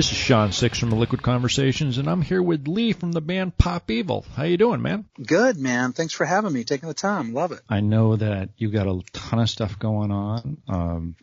This is Shawn SixX from the Liquid Conversations, and I'm here with Leigh from the band Pop Evil. How you doing, man? Good, man. Thanks for having me, taking the time. Love it. I know that you got a ton of stuff going on. Um,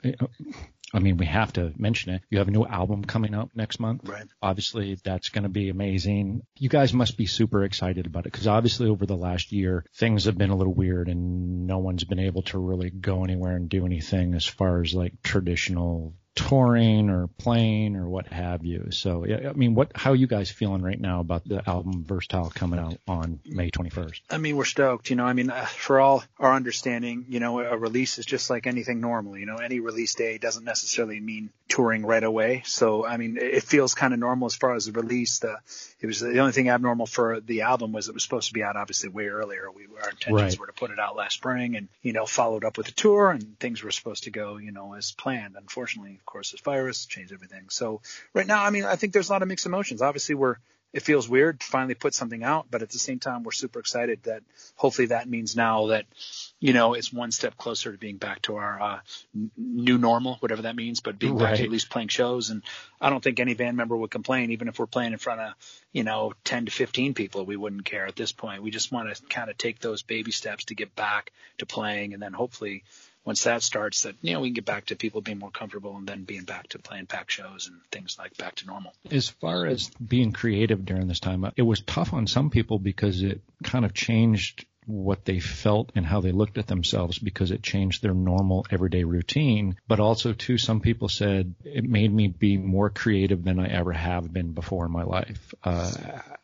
I mean, we have to mention it. You have a new album coming out next month. Right. Obviously, that's going to be amazing. You guys must be super excited about it because obviously over the last year, things have been a little weird and no one's been able to really go anywhere and do anything as far as like traditional touring or playing or what have you. So, yeah, I mean, what, how are you guys feeling right now about the album Versatile coming out on May 21st? I mean, we're stoked, you know, I mean, uh, for all our understanding, you know, a release is just like anything normal, you know, any release day doesn't necessarily mean touring right away. So, I mean, it feels kind of normal as far as the release. The, it was the only thing abnormal for the album was it was supposed to be out obviously way earlier. We, our intentions Right. were to put it out last spring and, you know, followed up with a tour and things were supposed to go, you know, as planned. Unfortunately, course, this virus changed everything. So right now, I mean, I think there's a lot of mixed emotions. Obviously, we're it feels weird to finally put something out, but at the same time, we're super excited that hopefully that means now that you know it's one step closer to being back to our uh, n- new normal, whatever that means, but being back to at least playing shows. And I don't think any band member would complain, even if we're playing in front of you know 10 to 15 people, we wouldn't care at this point. We just want to kind of take those baby steps to get back to playing, and then hopefully once that starts, that you know we can get back to people being more comfortable and then being back to playing pack shows and things like back to normal. As far as being creative during this time, it was tough on some people because it kind of changed what they felt and how they looked at themselves because it changed their normal everyday routine. But also too, some people said it made me be more creative than I ever have been before in my life. Uh,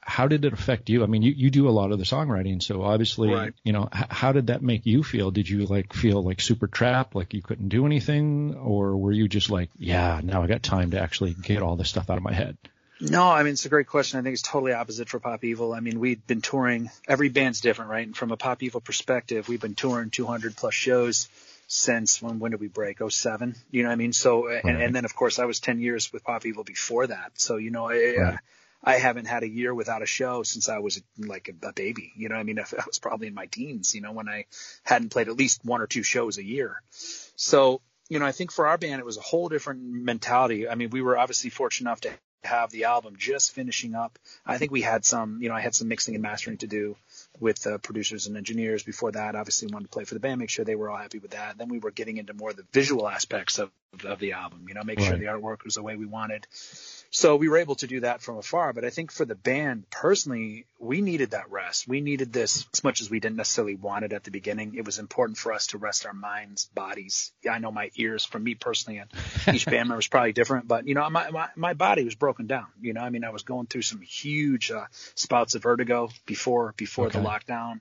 how did it affect you? I mean, you, you do a lot of the songwriting, so obviously, Right. you know, h- how did that make you feel? Did you like feel like super trapped, like you couldn't do anything, or were you just like, yeah, now I got time to actually get all this stuff out of my head? No, I mean it's a great question. I think it's totally opposite for Pop Evil. I mean we've been touring. Every band's different, right? And from a Pop Evil perspective, we've been touring 200 plus shows since when? When did we break? 07. You know what I mean? So and, Right. and then of course I was 10 years with Pop Evil before that. So you know I. Right. Uh, I haven't had a year without a show since I was like a, a baby. You know, what I mean, I was probably in my teens. You know, when I hadn't played at least one or two shows a year. So, you know, I think for our band, it was a whole different mentality. I mean, we were obviously fortunate enough to have the album just finishing up. I think we had some, you know, I had some mixing and mastering to do with uh, producers and engineers before that. Obviously, wanted to play for the band, make sure they were all happy with that. Then we were getting into more of the visual aspects of, of the album, you know, make sure the artwork was the way we wanted. So we were able to do that from afar. But I think for the band personally, we needed that rest. We needed this as much as we didn't necessarily want it at the beginning. It was important for us to rest our minds, bodies. Yeah, I know my ears, for me personally, and each band member is probably different, but you know, my, my, my body was broken down. You know, I mean, I was going through some huge uh, spouts of vertigo before, before the Okay. lockdown.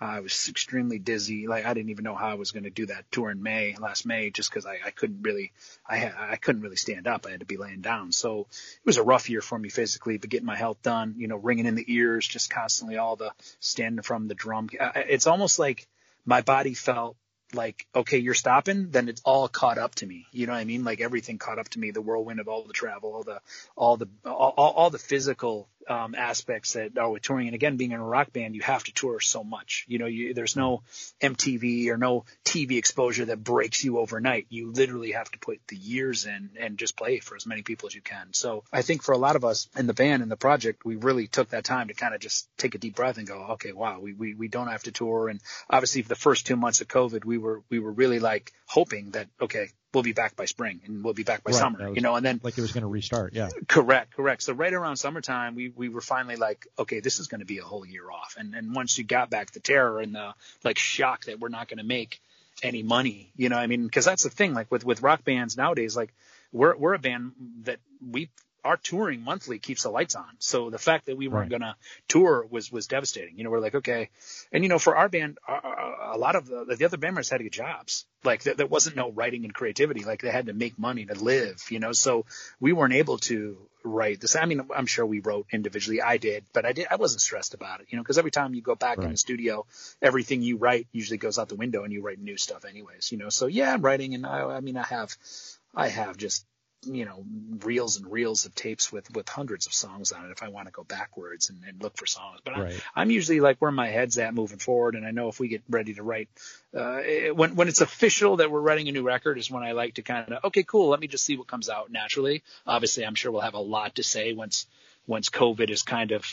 I was extremely dizzy. Like I didn't even know how I was going to do that tour in May, last May, just because I, I couldn't really, I had, I couldn't really stand up. I had to be laying down. So it was a rough year for me physically, but getting my health done, you know, ringing in the ears, just constantly all the standing from the drum. Uh, uh, it's almost like my body felt like, okay, you're stopping, then it's all caught up to me. You know what I mean? Like everything caught up to me, the whirlwind of all the travel, all the, all the, all, all all the physical, um, aspects that are with touring. And again, being in a rock band, you have to tour so much. You know, you, there's no MTV or no TV exposure that breaks you overnight. You literally have to put the years in and just play for as many people as you can. So I think for a lot of us in the band and the project, we really took that time to kind of just take a deep breath and go, okay, wow, we, we, we don't have to tour. And obviously for the first two months of COVID, we were, we were really like hoping that, okay, we'll be back by spring and we'll be back by Right, summer, was- you know, and then Like it was going to restart, yeah. Correct, correct. So right around summertime, we, we were finally like, okay, this is going to be a whole year off. And and once you got back the terror and the like shock that we're not going to make any money, you know, I mean, because that's the thing. Like with with rock bands nowadays, like we're we're a band that we our touring monthly keeps the lights on. So the fact that we weren't Right. going to tour was was devastating. You know, we're like, okay, and you know, for our band, a, a a lot of the, the other band members had to get jobs. Like there, there wasn't no writing and creativity. Like they had to make money to live. You know, so we weren't able to write this. I mean, I'm sure we wrote individually. I did, but I did. I wasn't stressed about it. You know, because every time you go back in the studio, everything you write usually goes out the window, and you write new stuff anyways. You know, so yeah, I'm writing, and I, I mean, I have, I have just you know reels and reels of tapes with with hundreds of songs on it if I want to go backwards and, and look for songs. But right. I, I'm usually like where my head's at moving forward, and I know if we get ready to write uh, when when it's official that we're writing a new record is when I like to kind of okay cool let me just see what comes out naturally. Obviously, I'm sure we'll have a lot to say once once COVID is kind of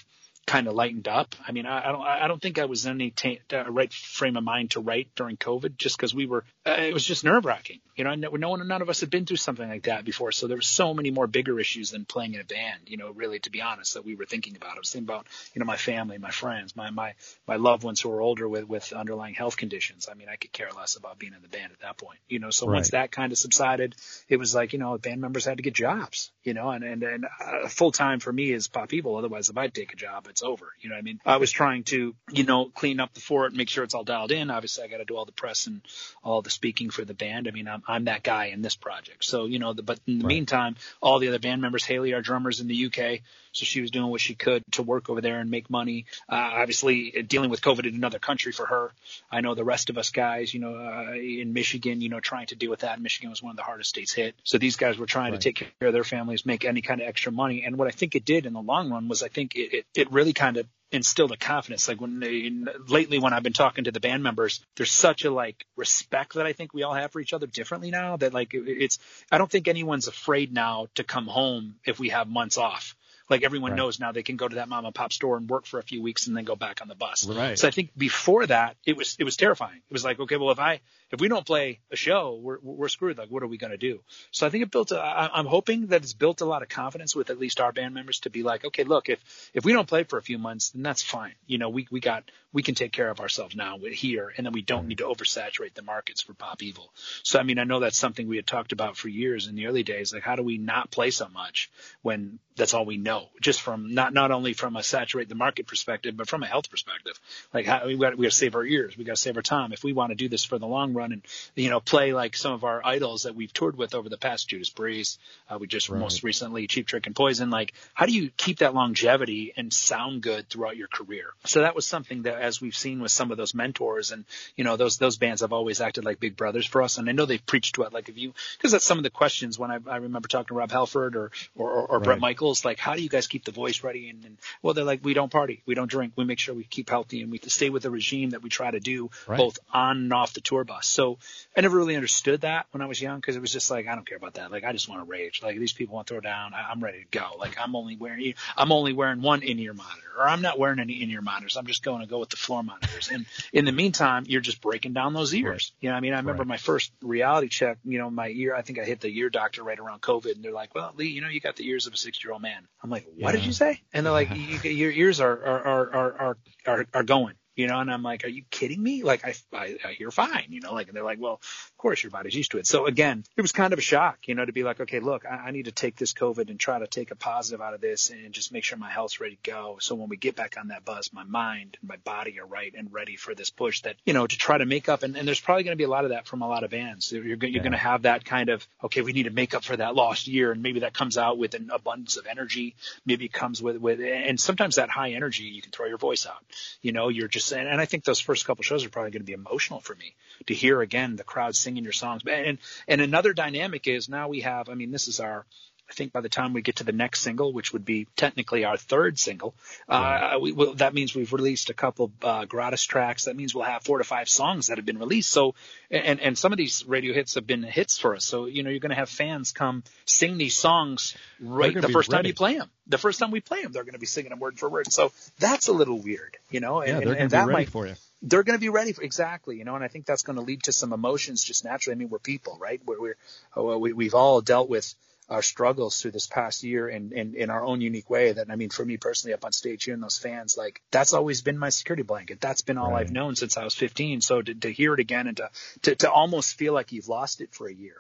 kind of lightened up. I mean, I, I don't, I don't think I was in any t- uh, right frame of mind to write during COVID, just because we were, uh, it was just nerve wracking. You know, no one, none of us had been through something like that before. So there were so many more bigger issues than playing in a band. You know, really, to be honest, that we were thinking about. I was thinking about, you know, my family, my friends, my my my loved ones who are older with with underlying health conditions. I mean, I could care less about being in the band at that point. You know, so right. once that kind of subsided, it was like, you know, band members had to get jobs. You know, and and and uh, full time for me is Pop Evil. Otherwise, if I take a job, it's over. You know, I mean, I was trying to, you know, clean up the fort, make sure it's all dialed in. Obviously, I got to do all the press and all the speaking for the band. I mean, I'm, I'm that guy in this project. So, you know, the, but in the right. meantime, all the other band members, Hayley, our drummers in the UK, so she was doing what she could to work over there and make money. Uh, obviously, dealing with COVID in another country for her. I know the rest of us guys, you know, uh, in Michigan, you know, trying to deal with that. Michigan was one of the hardest states hit. So these guys were trying right. to take care of their families, make any kind of extra money. And what I think it did in the long run was I think it, it, it really kind of instilled a confidence. Like when they, lately, when I've been talking to the band members, there's such a like respect that I think we all have for each other differently now that like it, it's, I don't think anyone's afraid now to come home if we have months off. Like everyone right. knows now they can go to that mom and pop store and work for a few weeks and then go back on the bus. Right. So I think before that, it was, it was terrifying. It was like, okay, well, if I, if we don't play a show, we're, we're screwed. Like, what are we going to do? So I think it built, a, I, I'm hoping that it's built a lot of confidence with at least our band members to be like, okay, look, if, if we don't play for a few months, then that's fine. You know, we, we got, we can take care of ourselves now here, and then we don't mm-hmm. need to oversaturate the markets for Pop Evil. So, I mean, I know that's something we had talked about for years in the early days. Like, how do we not play so much when that's all we know? Just from not, not only from a saturate the market perspective, but from a health perspective. Like, how, we got, we got to save our ears. We got to save our time. If we want to do this for the long run and, you know, play like some of our idols that we've toured with over the past, Judas Priest, uh, we just right. most recently Cheap Trick and Poison, like, how do you keep that longevity and sound good throughout your career? So that was something that, as we've seen with some of those mentors and, you know, those, those bands have always acted like big brothers for us. And I know they've preached to it. Like if you, cause that's some of the questions when I, I remember talking to Rob Halford or, or, or, or right. Bret Michaels, like, how do you guys keep the voice ready? And, and well, they're like, we don't party, we don't drink, we make sure we keep healthy and we stay with the regime that we try to do right. both on and off the tour bus. So I never really understood that when I was young because it was just like I don't care about that. Like I just want to rage. Like these people want to throw down. I, I'm ready to go. Like I'm only wearing I'm only wearing one in-ear monitor, or I'm not wearing any in-ear monitors. I'm just going to go with the floor monitors. And in the meantime, you're just breaking down those ears. Right. You know, I mean, I remember right. my first reality check. You know, my ear. I think I hit the ear doctor right around COVID, and they're like, "Well, Leigh, you know, you got the ears of a six-year-old man." I'm like, "What yeah. did you say?" And they're like, "Your ears are are are are are, are going." you know, and I'm like, are you kidding me? Like, I, I, I hear fine, you know, like, and they're like, well, course your body's used to it. So again, it was kind of a shock, you know, to be like, okay, look, I, I need to take this COVID and try to take a positive out of this and just make sure my health's ready to go. So when we get back on that bus, my mind and my body are right and ready for this push that, you know, to try to make up. And, and there's probably going to be a lot of that from a lot of bands. You're, you're yeah. going to have that kind of, okay, we need to make up for that lost year. And maybe that comes out with an abundance of energy. Maybe it comes with, with, and sometimes that high energy, you can throw your voice out, you know, you're just, and, and I think those first couple shows are probably going to be emotional for me to hear again the crowd singing your songs. And and another dynamic is now we have. I mean, this is our. I think by the time we get to the next single, which would be technically our third single, uh, we, well, that means we've released a couple uh, gratis tracks. That means we'll have four to five songs that have been released. So, and and some of these radio hits have been hits for us. So you know you're going to have fans come sing these songs right the first ready. time you play them. The first time we play them, they're going to be singing them word for word. So that's a little weird, you know. And, yeah, they're be ready might, for you they're going to be ready for exactly, you know, and I think that's going to lead to some emotions just naturally. I mean, we're people, right? We're, we're oh, we, we've all dealt with our struggles through this past year and in, in our own unique way that I mean for me personally up on stage here hearing those fans like that's always been my security blanket that's been all right. I've known since I was 15 so to, to hear it again and to, to to almost feel like you've lost it for a year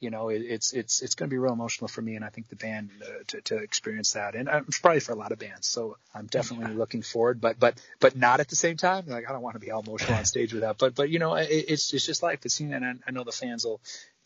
you know, it, it's it's it's going to be real emotional for me, and I think the band uh, to to experience that, and I'm probably for a lot of bands. So I'm definitely yeah. looking forward, but but but not at the same time. Like I don't want to be all emotional on stage with that, but but you know, it, it's it's just life. It's you know, and I, I know the fans will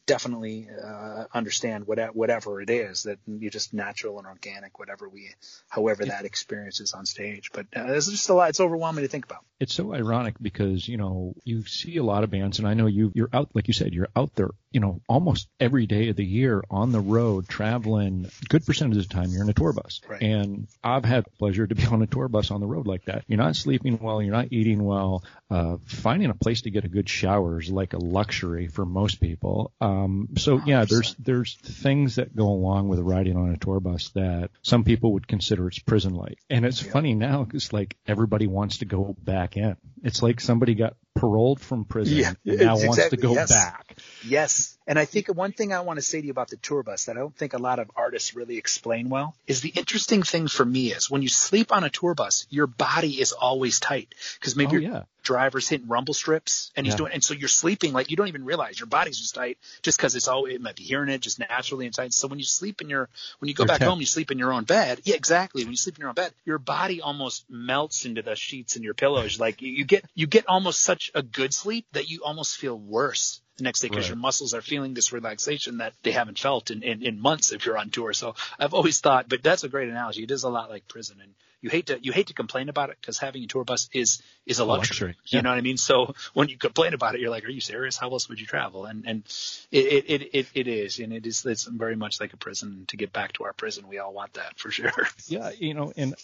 definitely uh, understand what, whatever it is that you're just natural and organic, whatever we, however that experience is on stage. But uh, it's just a lot. It's overwhelming to think about. It's so ironic because you know you see a lot of bands, and I know you you're out like you said you're out there you know, almost every day of the year on the road traveling. Good percentage of the time you're in a tour bus. Right. And I've had the pleasure to be on a tour bus on the road like that. You're not sleeping well. You're not eating well. Uh, finding a place to get a good shower is like a luxury for most people. Um, so yeah, there's, there's things that go along with riding on a tour bus that some people would consider it's prison like. And it's Yeah. funny now because like everybody wants to go back in. It's like somebody got paroled from prison Yeah, and now wants exactly- to go yes. back. Yes. And I think one thing I want to say to you about the tour bus that I don't think a lot of artists really explain well is the interesting thing for me is when you sleep on a tour bus, your body is always tight because maybe Oh your yeah. Driver's hitting rumble strips and he's Yeah. doing, and so you're sleeping like you don't even realize your body's just tight just because it's all, it might be hearing it just naturally and tight. So when you sleep in your, when you go You're back tense. home, you sleep in your own bed. Yeah, exactly. When you sleep in your own bed, your body almost melts into the sheets and your pillows. Like you, you get, you get almost such a good sleep that you almost feel worse the next day because Right. your muscles are feeling this relaxation that they haven't felt in, in, in months if you're on tour. So I've always thought, but that's a great analogy. It is a lot like prison and you hate to, you hate to complain about it because having a tour bus is, is a oh, luxury. luxury. You know what I mean? So when you complain about it, you're like, are you serious? How else would you travel? And, and it, it, it, it, it is, and it is, it's very much like a prison to get back to our prison. We all want that for sure. Yeah, you know, and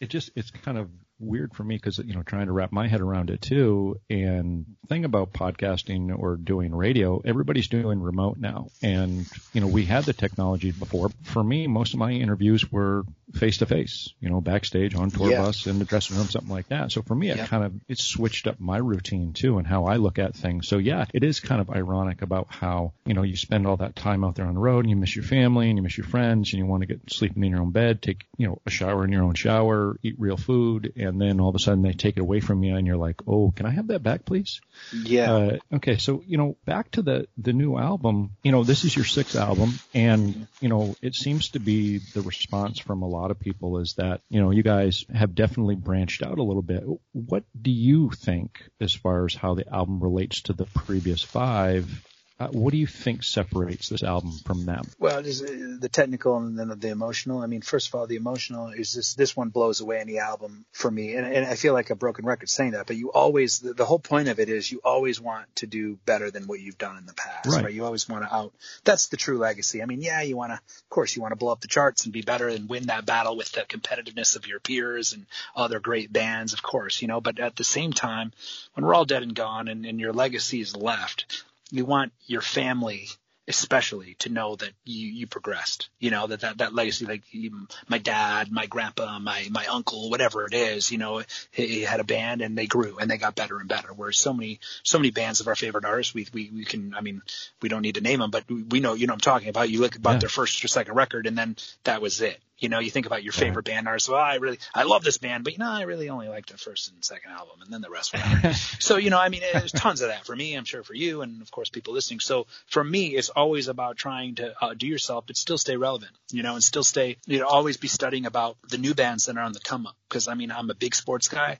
it just it's kind of weird for me because you know trying to wrap my head around it too. And thing about podcasting or doing radio, everybody's doing remote now, and you know we had the technology before. For me, most of my interviews were face to face, you know, backstage on tour Yeah. bus in the dressing room, something like that. So for me, it kind of it switched up my routine too and how I look at things. So yeah, it is kind of ironic about how you know you spend all that time out there on the road and you miss your family and you miss your friends and you want to get sleeping in your own bed, take you know a shower in your own shower, eat real food, and then all of a sudden they take it away from you and you're like, oh, can I have that back, please? Yeah. Uh, okay, so you know, back to the the new album. You know, this is your sixth album, and you know, it seems to be the response from a lot of people is that you know you guys have definitely branched out a little bit. What do you think as far as how the album relates to the previous five? Uh, what do you think separates this album from them? Well, just the technical and then the emotional. I mean, first of all, the emotional is this. This one blows away any album for me, and, and I feel like a broken record saying that. But you always, the, the whole point of it is, you always want to do better than what you've done in the past, Right. right? You always want to out. That's the true legacy. I mean, yeah, you want to, of course, you want to blow up the charts and be better and win that battle with the competitiveness of your peers and other great bands, of course, you know. But at the same time, when we're all dead and gone, and, and your legacy is left, you want your family especially to know that you you progressed you know that that, that legacy like you, my dad my grandpa my my uncle whatever it is you know he, he had a band and they grew and they got better and better. Whereas so many so many bands of our favorite artists. We we, we can i mean we don't need to name them but we, we know you know what i'm talking about. You look about Yeah. their first or second record and then that was it you know you think about your favorite band artists well i really i love this band but you know i really only like the first and second album and then the rest so you know i mean there's tons of that for me i'm sure for you and of course people listening. So for me it's always about trying to uh, do yourself but still stay relevant you know and still stay you know always be studying about the new bands that are on the come up because i mean i'm a big sports guy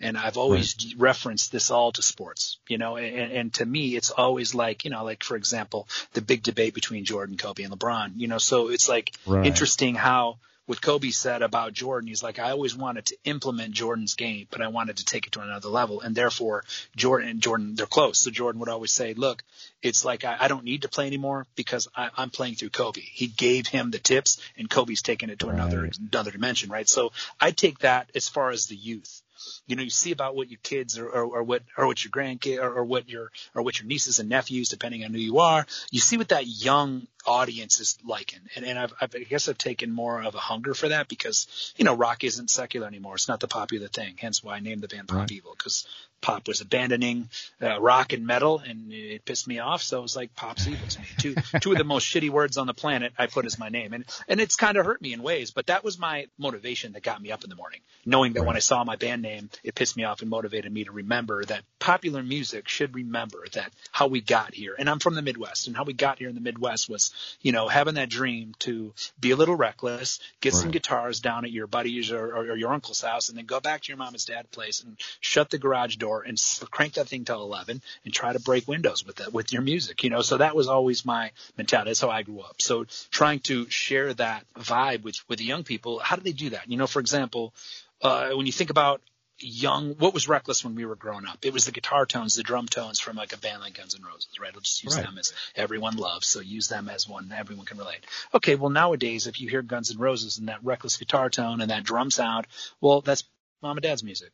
and i've always referenced this all to sports you know and, and to me it's always like you know like for example the big debate between jordan kobe and lebron you know so it's like Right. interesting how what Kobe said about Jordan, he's like, I always wanted to implement Jordan's game, but I wanted to take it to another level. And therefore, Jordan and Jordan, they're close. So Jordan would always say, look, it's like, I, I don't need to play anymore because I, I'm playing through Kobe. He gave him the tips and Kobe's taken it to another, Right. another dimension, right? So I take that as far as the youth. You know, you see about what your kids or, or, or what or what your grandkids or, or what your or what your nieces and nephews, depending on who you are, you see what that young audience is liking. And, and I've, I've, I guess I've taken more of a hunger for that because, you know, rock isn't secular anymore. It's not the popular thing. Hence why I named the band Pop Right. Evil because pop was abandoning uh, rock and metal and it pissed me off. So it was like pop's evil to me. Two, two of the most shitty words on the planet I put as my name. And, and it's kind of hurt me in ways, but that was my motivation that got me up in the morning, knowing that when I saw my band name, it pissed me off and motivated me to remember that popular music should remember that how we got here. And I'm from the Midwest and how we got here in the Midwest was, you know, having that dream to be a little reckless, get some guitars down at your buddy's or, or, or your uncle's house and then go back to your mom and dad's place and shut the garage door and crank that thing till 11 and try to break windows with that, with your music, you know, so that was always my mentality. That's how I grew up. So trying to share that vibe with, with the young people, how do they do that? You know, for example, uh, when you think about young, what was reckless when we were growing up? It was the guitar tones, the drum tones from like a band like Guns N' Roses, right? I'll just use right. them as everyone loves. So use them as one everyone can relate. Okay. Well, nowadays, if you hear Guns N' Roses and that reckless guitar tone and that drum sound, well, that's mom and dad's music.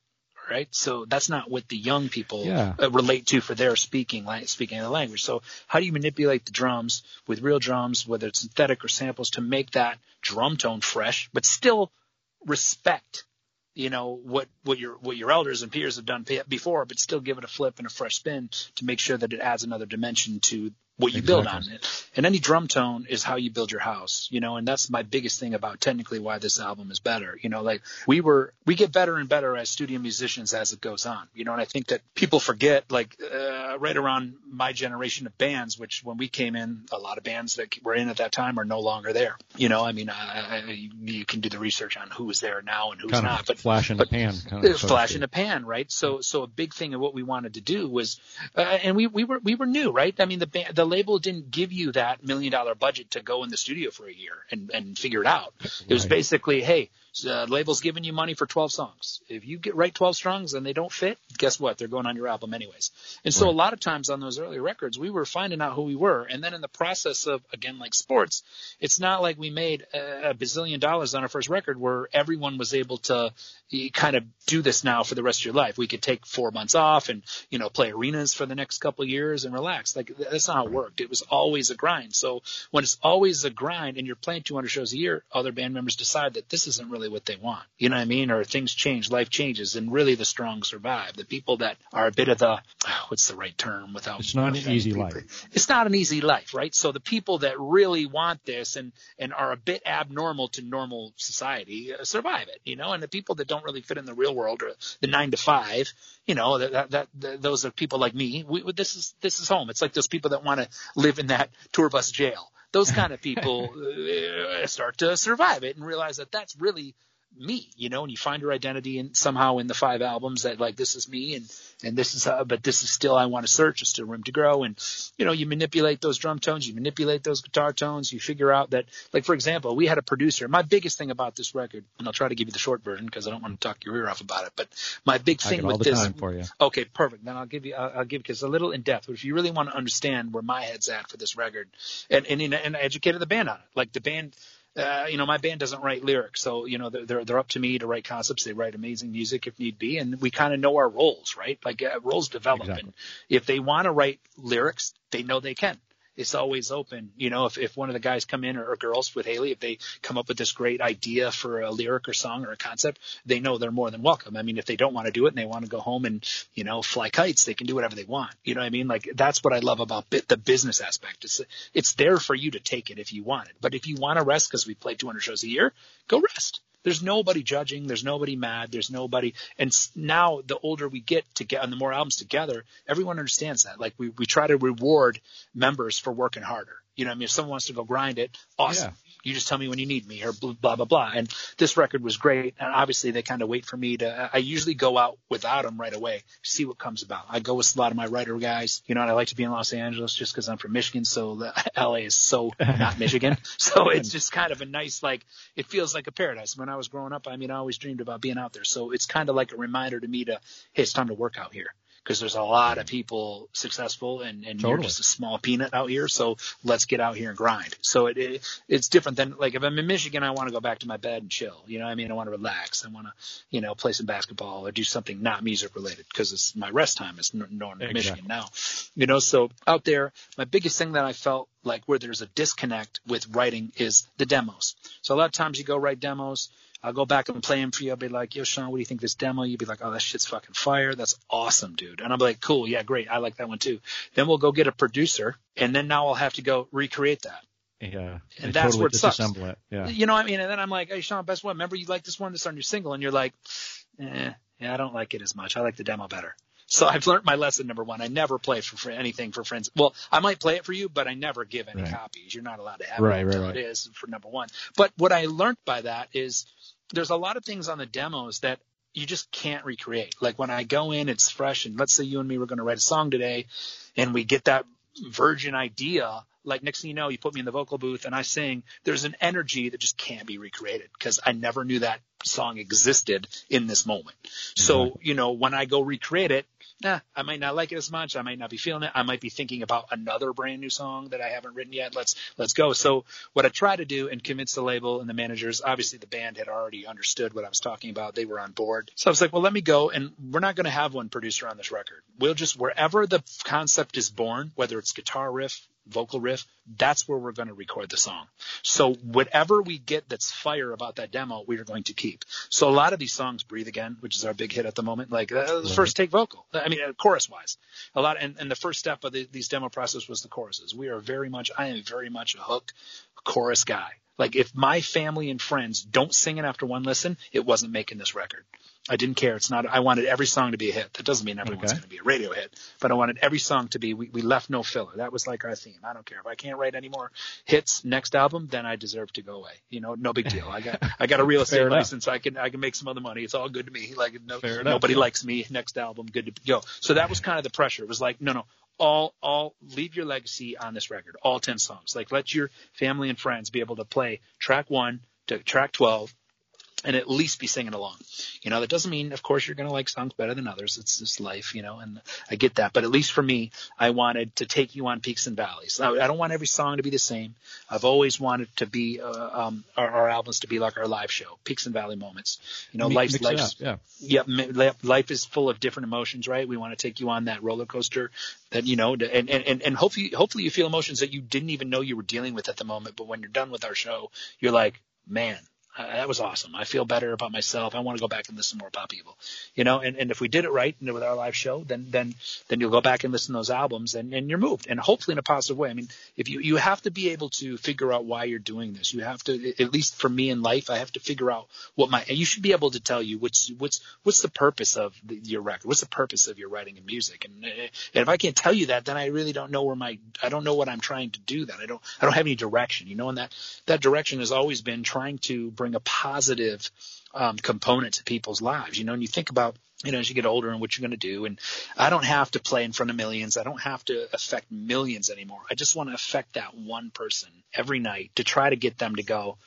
Right, so that's not what the young people yeah. Uh, relate to for their speaking, speaking the language. So, how do you manipulate the drums with real drums, whether it's synthetic or samples, to make that drum tone fresh, but still respect you know what what your what your elders and peers have done before, but still give it a flip and a fresh spin to make sure that it adds another dimension to what you exactly. build on it. And any drum tone is how you build your house, you know, and that's my biggest thing about technically why this album is better. You know, like we were, we get better and better as studio musicians as it goes on, you know, and I think that people forget like, uh, right around my generation of bands, which when we came in, a lot of bands that were in at that time are no longer there. You know, I mean, I, I, you can do the research on who is there now and who's kind not, but flash in the pan, kind of, flash in the pan, right? So, so a big thing of what we wanted to do was, uh, and we, we were, we were new, right? I mean, the band, the label didn't give you that million dollar budget to go in the studio for a year and, and figure it out. It was basically, hey, uh, label's giving you money for 12 songs. If you get write 12 songs and they don't fit, guess what? They're going on your album anyways. And so right. a lot of times on those early records, we were finding out who we were. And then in the process of, again, like sports, it's not like we made a bazillion dollars on our first record where everyone was able to kind of do this now for the rest of your life. We could take four months off and, you know, play arenas for the next couple of years and relax. Like that's not how it worked. It was always a grind. So when it's always a grind and you're playing 200 shows a year, other band members decide that this isn't really what they want. You know what I mean? Or things change, life changes, and really the strong survive. The people that are a bit of the, what's the right term without. It's not an easy people. life. It's not an easy life, right? So the people that really want this and, and are a bit abnormal to normal society uh, survive it, you know, and the people that don't really fit in the real world or the nine to five, you know, that, that, that those are people like me. We, this is, this is home. It's like those people that want to live in that tour bus jail. Those kind of people uh, start to survive it and realize that that's really me, you know, and you find your identity and somehow in the five albums that like this is me and and this is uh, but this is still I want to search, it's still room to grow and you know, you manipulate those drum tones, you manipulate those guitar tones, you figure out that like for example, we had a producer. My biggest thing about this record, and I'll try to give you the short version because I don't want to talk your ear off about it, but my big thing with this Okay, perfect. Then I'll give you I'll, I'll give because a little in depth, but if you really want to understand where my head's at for this record and and and I educated the band on it. Like the band uh, you know, my band doesn't write lyrics, so you know they're they're up to me to write concepts. They write amazing music if need be, and we kind of know our roles, right? Like uh, roles develop, exactly. and if they want to write lyrics, they know they can it's always open. You know, if, if one of the guys come in or, or girls with Hayley, if they come up with this great idea for a lyric or song or a concept, they know they're more than welcome. I mean, if they don't want to do it and they want to go home and, you know, fly kites, they can do whatever they want. You know what I mean? Like that's what I love about bit, the business aspect. It's, it's there for you to take it if you want it. But if you want to rest because we play 200 shows a year, go rest there's nobody judging. There's nobody mad. There's nobody. And now the older we get to get on the more albums together, everyone understands that. Like we, we try to reward members for working harder. You know, I mean, if someone wants to go grind it, awesome. Yeah. You just tell me when you need me or blah, blah, blah. And this record was great. And obviously they kind of wait for me to, I usually go out without them right away, see what comes about. I go with a lot of my writer guys, you know, and I like to be in Los Angeles just cause I'm from Michigan. So the, LA is so not Michigan. so it's just kind of a nice, like, it feels like a paradise. When I was growing up, I mean, I always dreamed about being out there. So it's kind of like a reminder to me to, hey, it's time to work out here because there's a lot of people successful and, and totally. you're just a small peanut out here. So let's get out here and grind. So it, it it's different than like if I'm in Michigan, I want to go back to my bed and chill. You know, I mean, I want to relax. I want to, you know, play some basketball or do something not music related because it's my rest time is northern exactly. Michigan now. You know, so out there, my biggest thing that I felt like where there's a disconnect with writing is the demos. So a lot of times you go write demos I'll go back and play them for you. I'll be like, yo, Shawn, what do you think of this demo? You'd be like, oh, that shit's fucking fire. That's awesome, dude. And I'll be like, cool. Yeah, great. I like that one too. Then we'll go get a producer and then now I'll have to go recreate that. Yeah. And that's totally where it sucks. It. Yeah. You know what I mean? And then I'm like, hey, Shawn, best one. Remember you like this one that's on your single? And you're like, eh, yeah, I don't like it as much. I like the demo better. So I've learned my lesson. Number one, I never play for anything for friends. Well, I might play it for you, but I never give any right. copies. You're not allowed to have right, it right, right. it is for number one. But what I learned by that is there's a lot of things on the demos that you just can't recreate. Like when I go in, it's fresh, and let's say you and me were going to write a song today, and we get that virgin idea. Like next thing you know, you put me in the vocal booth and I sing. There's an energy that just can't be recreated because I never knew that song existed in this moment. So, you know, when I go recreate it, nah, I might not like it as much. I might not be feeling it. I might be thinking about another brand new song that I haven't written yet. Let's let's go. So what I try to do and convince the label and the managers, obviously the band had already understood what I was talking about. They were on board. So I was like, well, let me go and we're not going to have one producer on this record. We'll just wherever the concept is born, whether it's guitar riff, vocal riff, that's where we're going to record the song. So whatever we get that's fire about that demo, we are going to keep. So a lot of these songs, Breathe Again, which is our big hit at the moment, like uh, the first take vocal. I mean, uh, chorus wise, a lot. And, and the first step of the, these demo process was the choruses. We are very much, I am very much a hook chorus guy. Like if my family and friends don't sing it after one listen, it wasn't making this record. I didn't care. It's not. I wanted every song to be a hit. That doesn't mean everyone's okay. going to be a radio hit, but I wanted every song to be. We, we left no filler. That was like our theme. I don't care if I can't write any more hits next album, then I deserve to go away. You know, no big deal. I got I got a real estate license. I can I can make some other money. It's all good to me. Like no, nobody likes me. Next album, good to go. So that was kind of the pressure. It was like no no all all leave your legacy on this record. All ten songs. Like let your family and friends be able to play track one to track twelve and at least be singing along. You know, that doesn't mean, of course, you're going to like songs better than others. It's just life, you know, and I get that. But at least for me, I wanted to take you on peaks and valleys. I, I don't want every song to be the same. I've always wanted to be, uh, um, our, our, albums to be like our live show, peaks and valley moments. You know, life's, life's, yeah. yeah, life is full of different emotions, right? We want to take you on that roller coaster that, you know, and, and, and hopefully, hopefully you feel emotions that you didn't even know you were dealing with at the moment. But when you're done with our show, you're like, man, uh, that was awesome. I feel better about myself. I want to go back and listen more Pop Evil, you know. And, and if we did it right and with our live show, then then then you'll go back and listen to those albums, and, and you're moved, and hopefully in a positive way. I mean, if you you have to be able to figure out why you're doing this. You have to, at least for me in life, I have to figure out what my. And you should be able to tell you what's what's what's the purpose of the, your record. What's the purpose of your writing and music? And, and if I can't tell you that, then I really don't know where my. I don't know what I'm trying to do. That I don't. I don't have any direction, you know. And that that direction has always been trying to bring a positive um, component to people's lives. You know, and you think about you know, as you get older and what you're going to do. And I don't have to play in front of millions. I don't have to affect millions anymore. I just want to affect that one person every night to try to get them to go,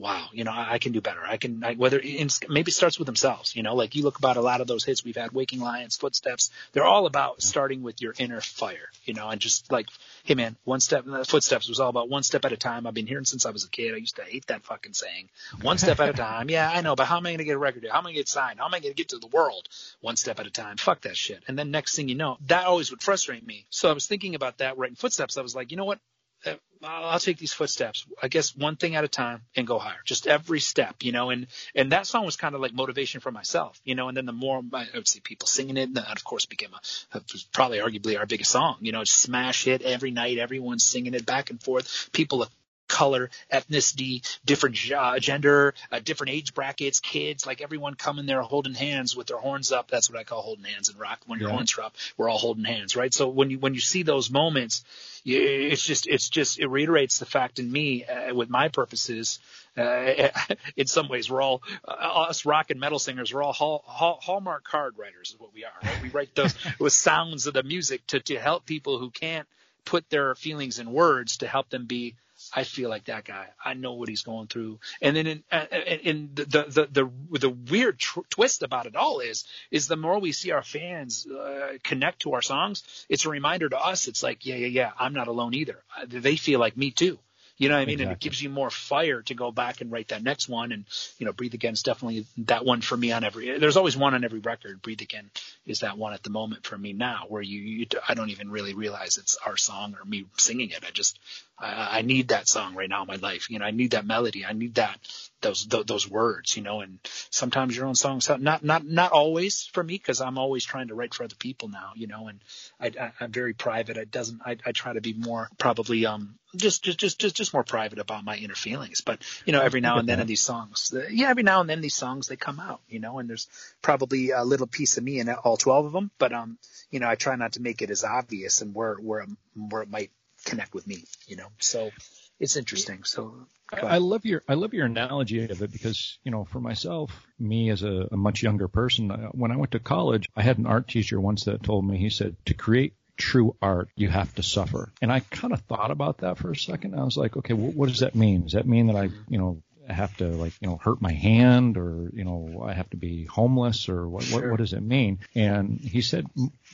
wow, you know, I, I can do better. I can, I, whether it maybe starts with themselves, you know, like you look about a lot of those hits we've had, Waking Lions, Footsteps, they're all about starting with your inner fire, you know, and just like, hey man, one step, uh, Footsteps was all about one step at a time. I've been hearing since I was a kid. I used to hate that fucking saying, one step at a time. Yeah, I know, but how am I going to get a record? How am I going to get signed? How am I going to get to the world one step at a time? Fuck that shit. And then next thing you know, that always would frustrate me. So I was thinking about that writing Footsteps. I was like, you know what? Uh, I'll take these footsteps. I guess one thing at a time and go higher. Just every step, you know. And and that song was kind of like motivation for myself, you know. And then the more I would see people singing it, and that of course became a, a probably arguably our biggest song, you know. Smash hit every night, everyone's singing it back and forth. People color, ethnicity, different uh, gender, uh, different age brackets, kids, like everyone coming there holding hands with their horns up. That's what I call holding hands in rock. When your yeah. horns are up, we're all holding hands, right? So when you when you see those moments, you, it's just it's just it reiterates the fact in me uh, with my purposes. Uh, in some ways, we're all uh, us rock and metal singers. We're all hall, hall, hallmark card writers, is what we are. Right? We write those with sounds of the music to to help people who can't put their feelings in words to help them be I feel like that guy. I know what he's going through. And then in, uh, in the, the, the, the weird tr- twist about it all is, is the more we see our fans uh, connect to our songs, it's a reminder to us. It's like, yeah, yeah, yeah, I'm not alone either. They feel like me too. You know what I mean? Exactly. And it gives you more fire to go back and write that next one. And, you know, Breathe Again is definitely that one for me on every, there's always one on every record. Breathe Again is that one at the moment for me now where you, you I don't even really realize it's our song or me singing it. I just, I, I need that song right now in my life. You know, I need that melody. I need that, those, those, those words, you know, and sometimes your own songs, not, not, not always for me because I'm always trying to write for other people now, you know, and I, I, I'm very private. I doesn't, I, I try to be more probably, um, just, just, just, just, just more private about my inner feelings. But, you know, every now and then in these songs, yeah, every now and then these songs, they come out, you know, and there's probably a little piece of me in all 12 of them. But, um, you know, I try not to make it as obvious and where, where, where it might connect with me, you know, so it's interesting. So I love your I love your analogy of it because you know for myself, me as a, a much younger person, uh, when I went to college, I had an art teacher once that told me he said to create true art, you have to suffer. And I kind of thought about that for a second. I was like, okay, what does that mean? Does that mean that I, you know, have to like, you know, hurt my hand or, you know, I have to be homeless or what, sure. what, what does it mean? And he said,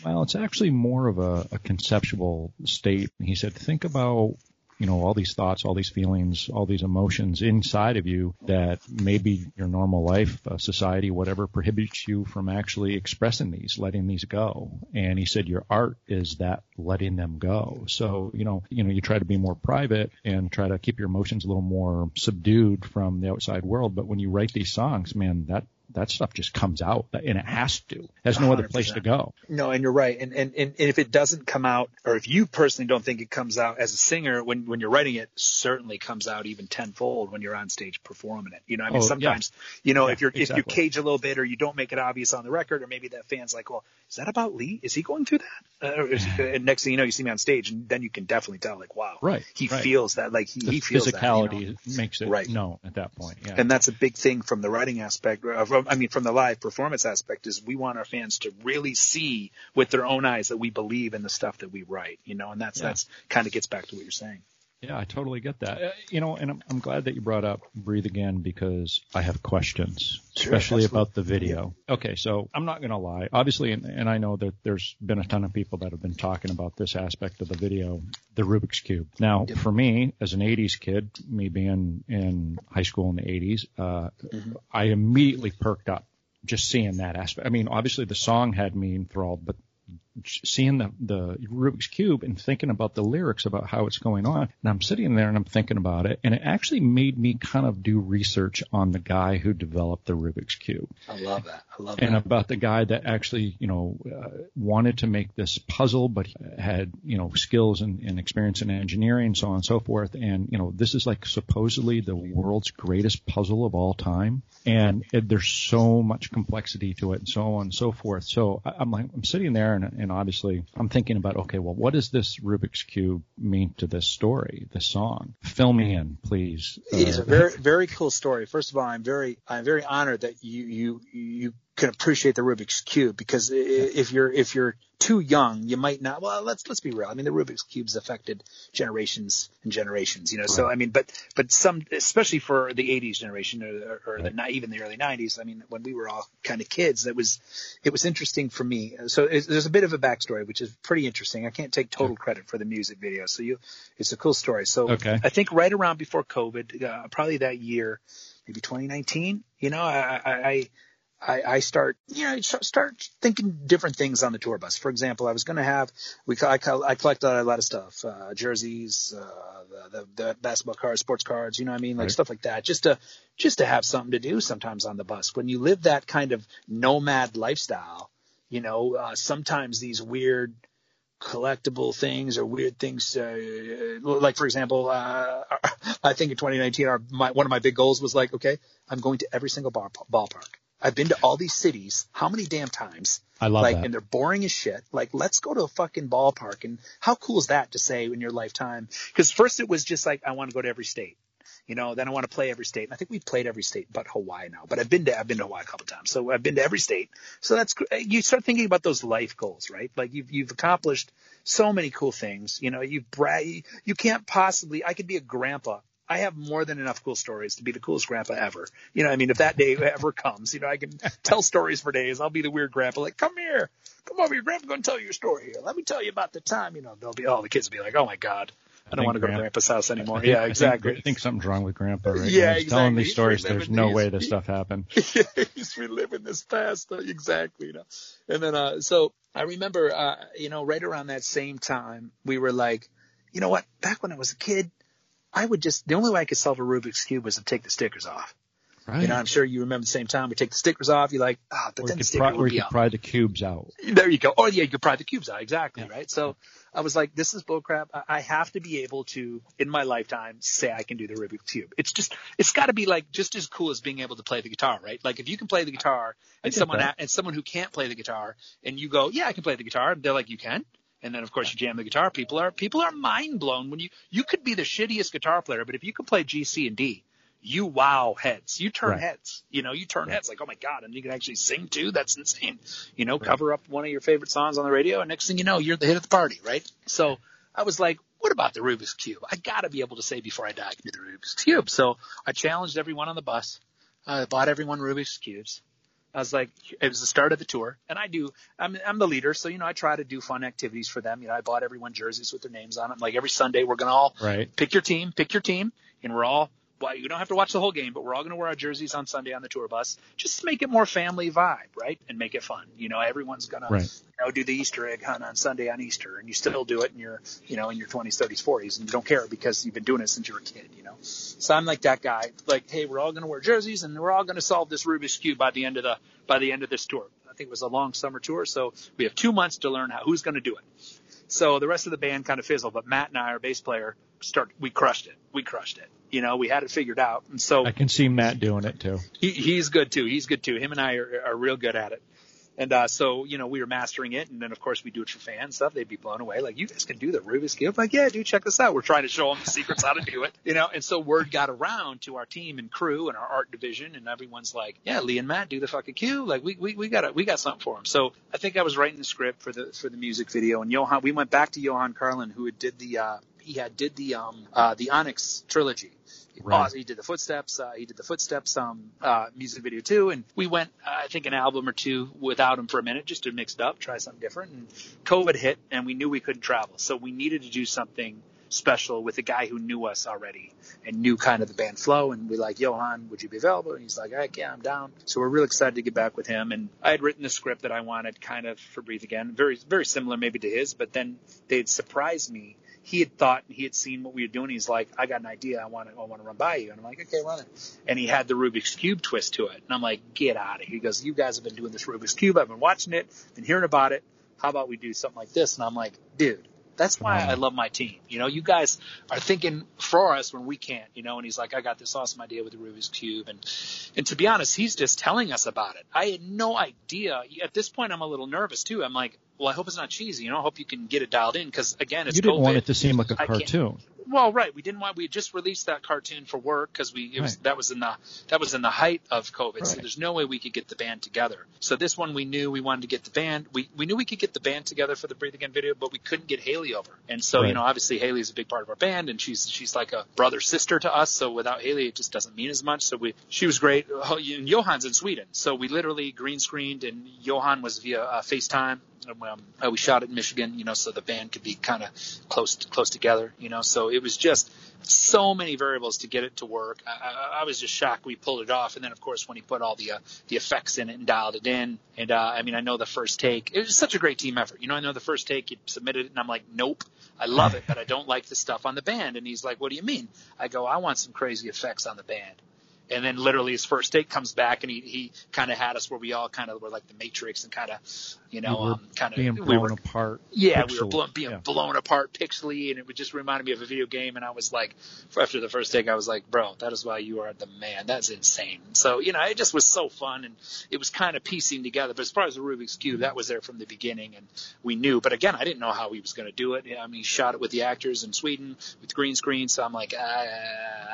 well, it's actually more of a, a conceptual state. He said, think about you know, all these thoughts, all these feelings, all these emotions inside of you that maybe your normal life, uh, society, whatever prohibits you from actually expressing these, letting these go. And he said your art is that letting them go. So, you know, you know, you try to be more private and try to keep your emotions a little more subdued from the outside world. But when you write these songs, man, that that stuff just comes out and it has to. Has no 100%. other place to go. No, and you're right. And, and, and if it doesn't come out, or if you personally don't think it comes out as a singer, when, when you're writing it, certainly comes out even tenfold when you're on stage performing it. You know, I mean, oh, sometimes, yeah. you know, yeah, if you're, exactly. if you cage a little bit or you don't make it obvious on the record, or maybe that fan's like, well, is that about Leigh? Is he going through that? Uh, is, and next thing you know, you see me on stage and then you can definitely tell like, wow, right. He right. feels that, like he, the he feels physicality that, you know? makes it right. known at that point. Yeah. And that's a big thing from the writing aspect. Of, I mean, from the live performance aspect is we want our fans to really see with their own eyes that we believe in the stuff that we write, you know, and that's, yeah. that's kind of gets back to what you're saying. Yeah, I totally get that. Uh, you know, and I'm, I'm, glad that you brought up Breathe Again because I have questions, especially about the video. Okay, so I'm not going to lie. Obviously, and, and, I know that there's been a ton of people that have been talking about this aspect of the video, the Rubik's Cube. Now, for me, as an 80s kid, me being in high school in the 80s, uh, mm-hmm. I immediately perked up just seeing that aspect. I mean, obviously the song had me enthralled, but seeing the, the Rubik's Cube and thinking about the lyrics about how it's going on. And I'm sitting there and I'm thinking about it. And it actually made me kind of do research on the guy who developed the Rubik's Cube. I love that. I love and that. And about the guy that actually, you know, uh, wanted to make this puzzle, but had, you know, skills and, and experience in engineering, so on and so forth. And, you know, this is like supposedly the world's greatest puzzle of all time. And it, there's so much complexity to it and so on and so forth. So I, am like, I'm sitting there and, and obviously I'm thinking about, okay, well, what does this Rubik's Cube mean to this story, this song? Fill me in, please. It's uh, a very, very cool story. First of all, I'm very, I'm very honored that you, you, you can appreciate the Rubik's cube because if you're if you're too young, you might not. Well, let's let's be real. I mean, the Rubik's cube's affected generations and generations. You know, right. so I mean, but but some, especially for the '80s generation or, or right. the, even the early '90s. I mean, when we were all kind of kids, that was it was interesting for me. So there's a bit of a backstory, which is pretty interesting. I can't take total credit for the music video, so you, it's a cool story. So okay. I think right around before COVID, uh, probably that year, maybe 2019. You know, I, I I, I start, you know, start thinking different things on the tour bus. For example, I was going to have, we, I, I collected a lot of stuff, uh, jerseys, uh, the, the, the, basketball cards, sports cards, you know what I mean? Like right. stuff like that, just to, just to have something to do sometimes on the bus. When you live that kind of nomad lifestyle, you know, uh, sometimes these weird, collectible things or weird things. Uh, like for example, uh, I think in 2019, our my, one of my big goals was like, okay, I'm going to every single bar, ballpark. I've been to all these cities. How many damn times? I love like, that. And they're boring as shit. Like, let's go to a fucking ballpark. And how cool is that to say in your lifetime? Because first it was just like, I want to go to every state. You know, then I want to play every state. And I think we've played every state but Hawaii now. But I've been to I've been to Hawaii a couple times. So I've been to every state. So that's eh, you start thinking about those life goals, right? Like you've you've accomplished so many cool things. You know, you've bra- you can't possibly I could be a grandpa I have more than enough cool stories to be the coolest grandpa ever. You know, I mean, if that day ever comes, you know, I can tell stories for days. I'll be the weird grandpa, like, come here, come over, your grandpa going to tell you a story here. Let me tell you about the time. You know, they'll be, all the kids will be like, oh my god, I, I don't want to go to Grandpa's house anymore. Think, yeah, exactly. I think, I think, something's wrong with Grandpa. Right? Yeah, He's exactly. telling these stories. There's no way this stuff happened. he's reliving this past. Uh, exactly. You know, and then uh, so I remember, uh, you know, right around that same time, we were like, you know what? Back when I was a kid, I would just the only way I could solve a Rubik's cube was to take the stickers off. Right. You know, I'm sure you remember the same time we take the stickers off. You're like, ah, oh, but or then the sticker pry, would be you could pry the cubes out. There you go. Oh yeah, you could pry the cubes out. Exactly. Yeah. Right. So I was like, this is bullcrap. I have to be able to, in my lifetime, say I can do the Rubik's cube. It's just, it's got to be like just as cool as being able to play the guitar, right? Like if you can play the guitar and someone and someone who can't play the guitar, and you go, yeah, I can play the guitar. They're like, you can and then of course you jam the guitar. People are people are mind blown when you you could be the shittiest guitar player, but if you can play G, C, and D, you wow heads. You turn right. heads. You know, you turn right. heads like, oh my god, and you can actually sing too. That's insane. You know, right. cover up one of your favorite songs on the radio, and next thing you know, you're the hit of the party, right? So I was like, what about the Rubik's Cube? I got to be able to say before I die, I can do the Rubik's Cube. So I challenged everyone on the bus. I bought everyone Rubik's Cubes. I was like, it was the start of the tour, and I do. I'm I'm the leader, so you know I try to do fun activities for them. You know, I bought everyone jerseys with their names on them. Like every Sunday, we're gonna all right. pick your team, pick your team, and we're all well, you don't have to watch the whole game, but we're all going to wear our jerseys on Sunday on the tour bus. Just to make it more family vibe, right? And make it fun. You know, everyone's going right. to, you know, do the Easter egg hunt on Sunday on Easter, and you still do it in your, you know, in your 20s, 30s, 40s, and you don't care because you've been doing it since you were a kid, you know. So I'm like that guy. Like, hey, we're all going to wear jerseys, and we're all going to solve this Rubik's cube by the end of the by the end of this tour. I think it was a long summer tour, so we have two months to learn how who's going to do it. So the rest of the band kind of fizzled, but Matt and I, our bass player, start we crushed it. We crushed it. You know, we had it figured out, and so I can see Matt doing it too. He, he's good too. He's good too. Him and I are, are real good at it. And uh, so, you know, we were mastering it, and then of course we do it for fans stuff. They'd be blown away, like you guys can do the Rubik's cube. Like, yeah, dude, check this out. We're trying to show them the secrets how to do it, you know. And so word got around to our team and crew and our art division, and everyone's like, yeah, Leigh and Matt do the fucking cube. Like, we we we got a, we got something for them. So I think I was writing the script for the for the music video, and Johan, we went back to Johan Carlén, who had did the uh, he had did the um uh, the Onyx trilogy. Right. He did the Footsteps. Uh, he did the Footsteps um, uh, music video too, and we went, uh, I think, an album or two without him for a minute just to mix it up, try something different. And COVID hit, and we knew we couldn't travel, so we needed to do something special with a guy who knew us already and knew kind of the band flow. And we like, Johan, would you be available? And he's like, right, yeah, I'm down. So we're really excited to get back with him. And I had written the script that I wanted kind of for Breathe Again, very, very similar maybe to his, but then they'd surprised me he had thought and he had seen what we were doing. He's like, I got an idea. I want to, I want to run by you. And I'm like, okay, run it. And he had the Rubik's cube twist to it. And I'm like, get out of here. He goes, you guys have been doing this Rubik's cube. I've been watching it, been hearing about it. How about we do something like this? And I'm like, dude, that's why I uh-huh. love my team. You know, you guys are thinking for us when we can't, you know, and he's like, I got this awesome idea with the Rubik's Cube. And, and to be honest, he's just telling us about it. I had no idea. At this point, I'm a little nervous too. I'm like, well, I hope it's not cheesy. You know, I hope you can get it dialed in because again, it's you didn't COVID. want it to seem like a cartoon. Well, right. We didn't want. We had just released that cartoon for work because we it was Right. that was in the that was in the height of COVID. So there's no way we could get the band together. So this one we knew we wanted to get the band. We we knew we could get the band together for the Breathe Again video, but we couldn't get Hayley over. And so you know, obviously Hayley's a big part of our band, and she's she's like a brother sister to us. So without Hayley, it just doesn't mean as much. So we she was great. Oh, And Johan's in Sweden, so we literally green screened, and Johan was via uh, FaceTime. Um, uh, we shot it in Michigan, you know, so the band could be kind of close close together, you know. So it was just so many variables to get it to work. I, I, I was just shocked we pulled it off, and then of course when he put all the uh, the effects in it and dialed it in, and uh, I mean I know the first take it was such a great team effort. You know, I know the first take you submitted it, and I'm like, nope, I love it, but I don't like the stuff on the band. And he's like, what do you mean? I go, I want some crazy effects on the band. And then literally his first take comes back and he, he kind of had us where we all kind of were like the Matrix and kind of, you know, We were um, kind of Being we blown were apart. yeah, we were blown, being yeah. blown apart pixely, and it would just reminded me of a video game. And I was like, after the first take, I was like, bro, that is why you are the man. That's insane. So you know, it just was so fun, and it was kind of piecing together. But as far as the Rubik's cube, that was there from the beginning, and we knew. But again, I didn't know how he was going to do it. I mean, he shot it with the actors in Sweden with green screen, so I'm like, I,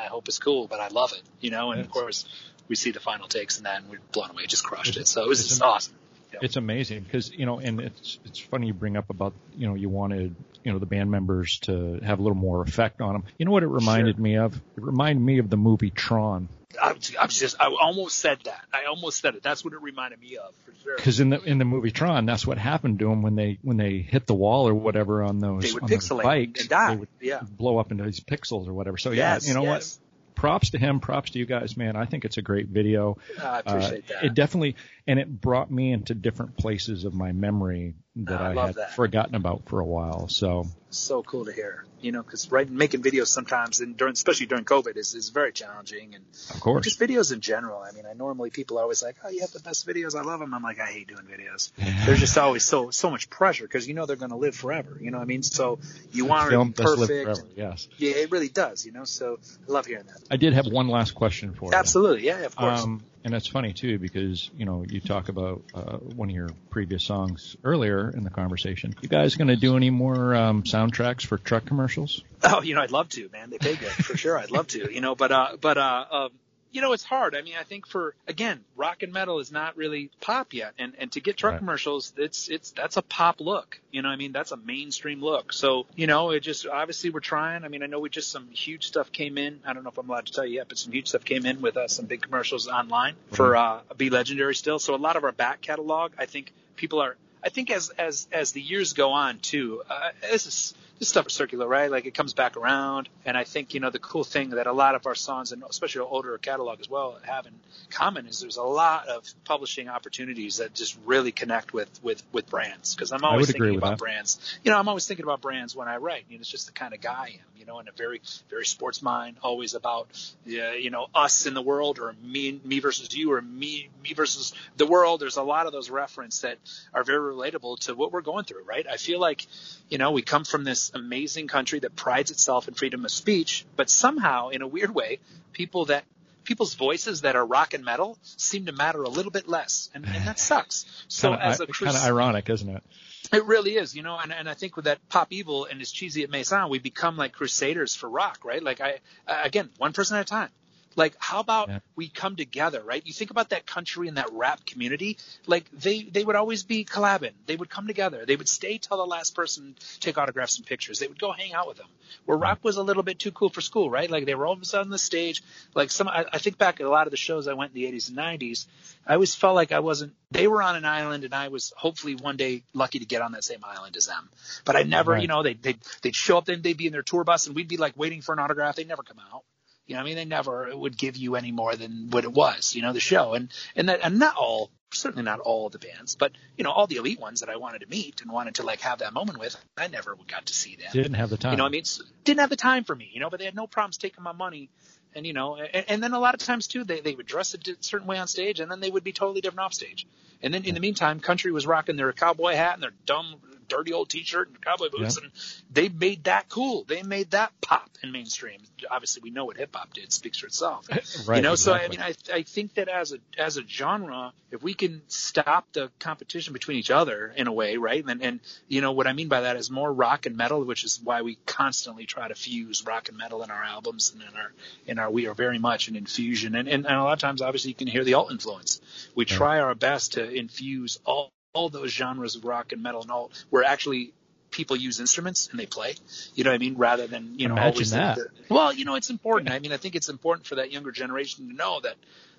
I hope it's cool, but I love it, you know. And of course, we see the final takes, and then we're blown away, just crushed it. So it was just awesome. It's amazing because you know, and it's it's funny you bring up about you know you wanted you know the band members to have a little more effect on them. You know what it reminded me of? It reminded me of the movie Tron I, I was just, I almost said that. I almost said it. That's what it reminded me of, for sure. because in the in the movie Tron, that's what happened to them when they when they hit the wall or whatever on those They would on pixelate bikes, and die. They would Yeah. blow up into these pixels or whatever. So yeah, you know yes. what? Props to him. Props to you guys, man. I think it's a great video. I appreciate Uh, that. It definitely, and it brought me into different places of my memory that I I, had that. forgotten about for a while. So so cool to hear. You know, because right, making videos sometimes, and during, especially during COVID, is is very challenging. And of course, just videos in general. I mean, I normally people are always like, "Oh, you have the best videos. I love them." I'm like, I hate doing videos. There's just always so so much pressure because you know they're going to live forever. You know what I mean? So you want it film live perfect. forever. Yes, Yeah, it really does. You know, so I love hearing that. I did have one last question for you. Absolutely, yeah, of course. Um, and it's funny too because you know you talk about uh, one of your previous songs earlier in the conversation. You guys going to do any more um, soundtracks for truck commercials? Oh, you know, I'd love to, man. They pay good for sure. I'd love to, you know, but uh, but uh, um, you know, it's hard. I mean, I think for again, rock and metal is not really pop yet, and and to get truck Right. commercials, it's it's that's a pop look. You know, what I mean, that's a mainstream look. So you know, it just obviously we're trying. I mean, I know we just some huge stuff came in. I don't know if I'm allowed to tell you yet, but some huge stuff came in with uh, some big commercials online for uh, Be Legendary still. So a lot of our back catalog, I think people are. I think as as as the years go on too, uh, this is this stuff is circular, right? Like it comes back around, and I think you know the cool thing that a lot of our songs and especially our older catalog as well have in common is there's a lot of publishing opportunities that just really connect with with with brands because I'm always thinking about that. brands. You know, I'm always thinking about brands when I write. You know, it's just the kind of guy I am. You know, and a very very sports mind, always about you know us in the world or me me versus you or me me versus the world. There's a lot of those reference that are very relatable to what we're going through, right? I feel like you know, we come from this amazing country that prides itself in freedom of speech, but somehow, in a weird way, people that people's voices that are rock and metal seem to matter a little bit less, and, and that sucks. So Kinda, as a kind of ironic, isn't it? it really is, you know, and, and I think with that pop evil and as cheesy it may sound, we become like crusaders for rock, right? Like I, uh, again, one person at a time. Like, how about Yeah. we come together, right? You think about that country and that rap community, like they, they would always be collabing. They would come together. They would stay till the last person take autographs and pictures. They would go hang out with them. Where rock was a little bit too cool for school, right? Like they were always on the stage. Like some, I, I think back at a lot of the shows I went in the 80s and 90s. I always felt like I wasn't. They were on an island, and I was hopefully one day lucky to get on that same island as them. But I never, Right. you know, they they they'd show up, then they'd be in their tour bus, and we'd be like waiting for an autograph. They'd never come out. You know, I mean, they never would give you any more than what it was, you know, the show, and and that and not all, certainly not all the bands, but you know, all the elite ones that I wanted to meet and wanted to like have that moment with, I never got to see them. Didn't have the time. You know, I mean, didn't have the time for me, you know, but they had no problems taking my money. And, you know, and, and then a lot of times too, they, they would dress a certain way on stage and then they would be totally different off stage. And then in the meantime, country was rocking their cowboy hat and their dumb, dirty old t-shirt and cowboy boots. Yeah. And they made that cool. They made that pop in mainstream. Obviously we know what hip hop did speaks for itself. right. you know, so I mean, I I think that as a as a genre, if we can stop the competition between each other in a way, right? And and you know what I mean by that is more rock and metal, which is why we constantly try to fuse rock and metal in our albums and in our in our we are very much an infusion, and and, and a lot of times obviously you can hear the alt influence. We Yeah. try our best to infuse all all those genres of rock and metal and all where actually people use instruments and they play. You know what I mean? Rather than you know Imagine always that. the- well, you know, it's important. I mean, I think it's important for that younger generation to know that,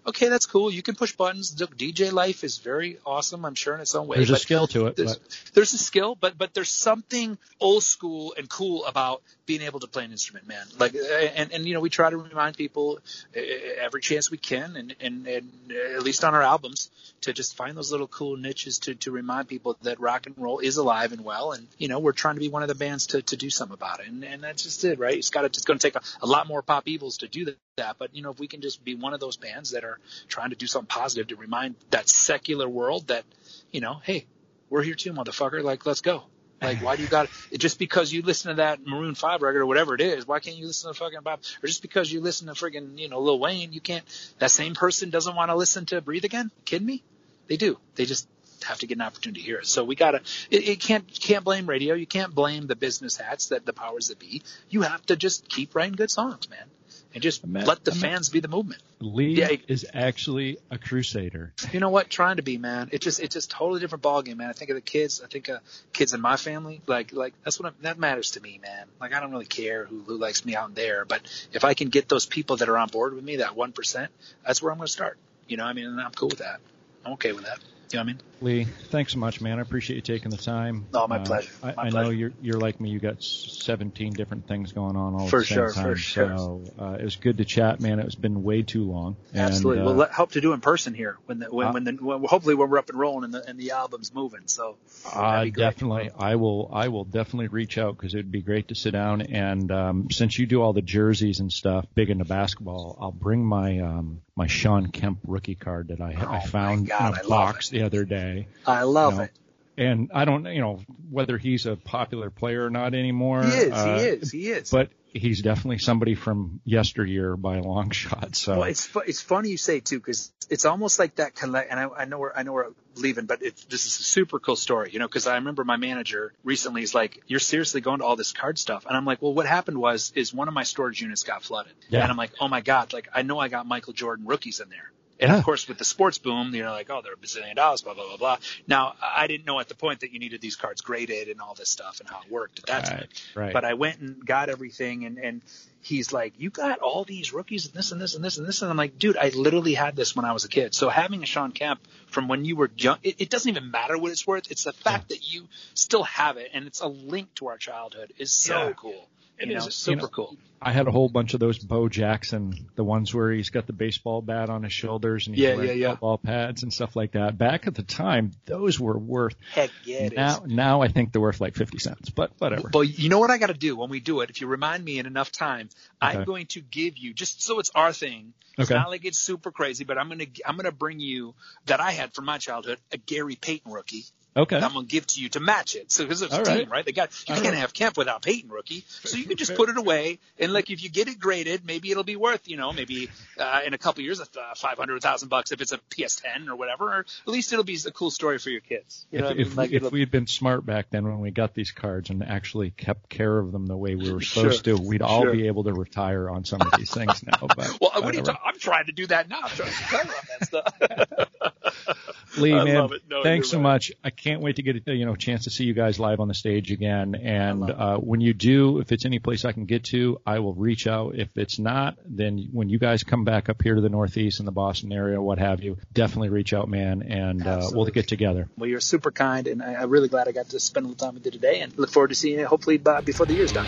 okay, that's cool. You can push buttons. Look, DJ life is very awesome, I'm sure, in its own way. There's a skill to it. there's, there's a skill, but but there's something old school and cool about being able to play an instrument, man. Like, uh, and and you know, we try to remind people uh, every chance we can, and and and uh, at least on our albums, to just find those little cool niches to to remind people that rock and roll is alive and well, and you know, we're trying to be one of the bands to to do something about it, and and that's just it, right? It's got to it's going to take a, a lot more pop evils to do that, but you know, if we can just be one of those bands that are trying to do something positive to remind that secular world that, you know, hey, we're here too, motherfucker. Like, let's go. Like, why do you got it? just because you listen to that Maroon Five record or whatever it is? Why can't you listen to fucking Bob? Or just because you listen to friggin' you know Lil Wayne, you can't? That same person doesn't want to listen to Breathe Again? kidding me? They do. They just have to get an opportunity to hear it. So we gotta. It, it can't can't blame radio. You can't blame the business hats that the powers that be. You have to just keep writing good songs, man, and just Ima- let the fans be the movement. Leigh Yeah, is actually a crusader. You know what? Trying to be, man. It just it's just totally different ballgame, man. I think of the kids. I think of kids in my family. Like like that's what I'm, that matters to me, man. Like I don't really care who who likes me out there, but if I can get those people that are on board with me, that one percent, that's where I'm going to start. You know, I mean, and I'm cool with that. I'm okay with that. You know what I mean? Leigh, thanks so much, man. I appreciate you taking the time. Oh, my Uh, pleasure. I, My I know pleasure. you're you're like me. You got 17 different things going on all For at the same sure, for time. sure. So uh, it was good to chat, man. It's been way too long. And, Absolutely. uh, we'll hope to do in person here when the when, Uh, when the when, hopefully when we're up and rolling and the and the album's moving. So Uh, that'd be great. definitely. I will. I will definitely reach out because it'd be great to sit down and um, since you do all the jerseys and stuff, big into basketball, I'll bring my um, my Shawn Kemp rookie card that I, Oh, I found God, in I a love box the other day. I love you know, it. And I don't, you know, whether he's a popular player or not anymore. He is. uh, he is. He is. But he's definitely somebody from yesteryear by a long shot. So well, it's it's funny you say too because it's almost like that collect. And I, I know we're I know we're leaving, but it, this is a super cool story, you know, because I remember my manager recently is like, "You're seriously going to all this card stuff?" And I'm like, "Well, what happened was is one of my storage units got flooded, Yeah. and I'm like, oh my god, like I know I got Michael Jordan rookies in there." And Yeah. of course, with the sports boom, you're like, oh, they're a bazillion dollars, blah, blah, blah, blah. Now, I didn't know at the point that you needed these cards graded and all this stuff and how it worked at that time. right, right. But I went and got everything, and and he's like, "You got all these rookies and this and this and this and this," and I'm like, "Dude, I literally had this when I was a kid." So having a Shawn Kemp from when you were young, it, it doesn't even matter what it's worth. It's the fact that you still have it, and it's a link to our childhood, is so Yeah. cool. It you is, know, you super know, cool. I had a whole bunch of those Bo Jackson, the ones where he's got the baseball bat on his shoulders and he's Yeah, wearing yeah, yeah. football pads and stuff like that. Back at the time, those were worth. Heck yeah, it is. now, now I think they're worth like fifty cents, but whatever. But you know what I got to do when we do it? If you remind me in enough time, I'm going to give you just so it's our thing. It's Okay. not like it's super crazy, but I'm gonna I'm gonna bring you that I had from my childhood a Gary Payton rookie. Okay. I'm gonna give to you to match it. So because it's a All team, right. right? They got you All can't right. have Kemp without Payton rookie. So you can just put it away and like if you get it graded, maybe it'll be worth you know maybe uh, in a couple years uh, five hundred thousand bucks if it's a PS10 or whatever. Or at least it'll be a cool story for your kids. You know if, I mean? if, Like, if we had been smart back then when we got these cards and actually kept care of them the way we were Sure. supposed to, we'd all Sure. be able to retire on some of these things now. But well, what are you talking? I'm trying to do that now. I'm trying to cover on that stuff. Leigh, I man. No, thanks so right. much. I can't wait to get a you know chance to see you guys live on the stage again. And uh, when you do, if it's any place I can get to, I will reach out. If it's not, then when you guys come back up here to the Northeast and the Boston area, what have you, definitely reach out, man, and uh, we'll get together. well, you're super kind, and I, I'm really glad I got to spend a little time with you today, and look forward to seeing you hopefully by, before the year's done.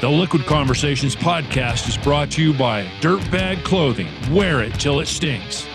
The Liquid Conversations podcast is brought to you by Dirtbag Clothing. Wear it till it stinks.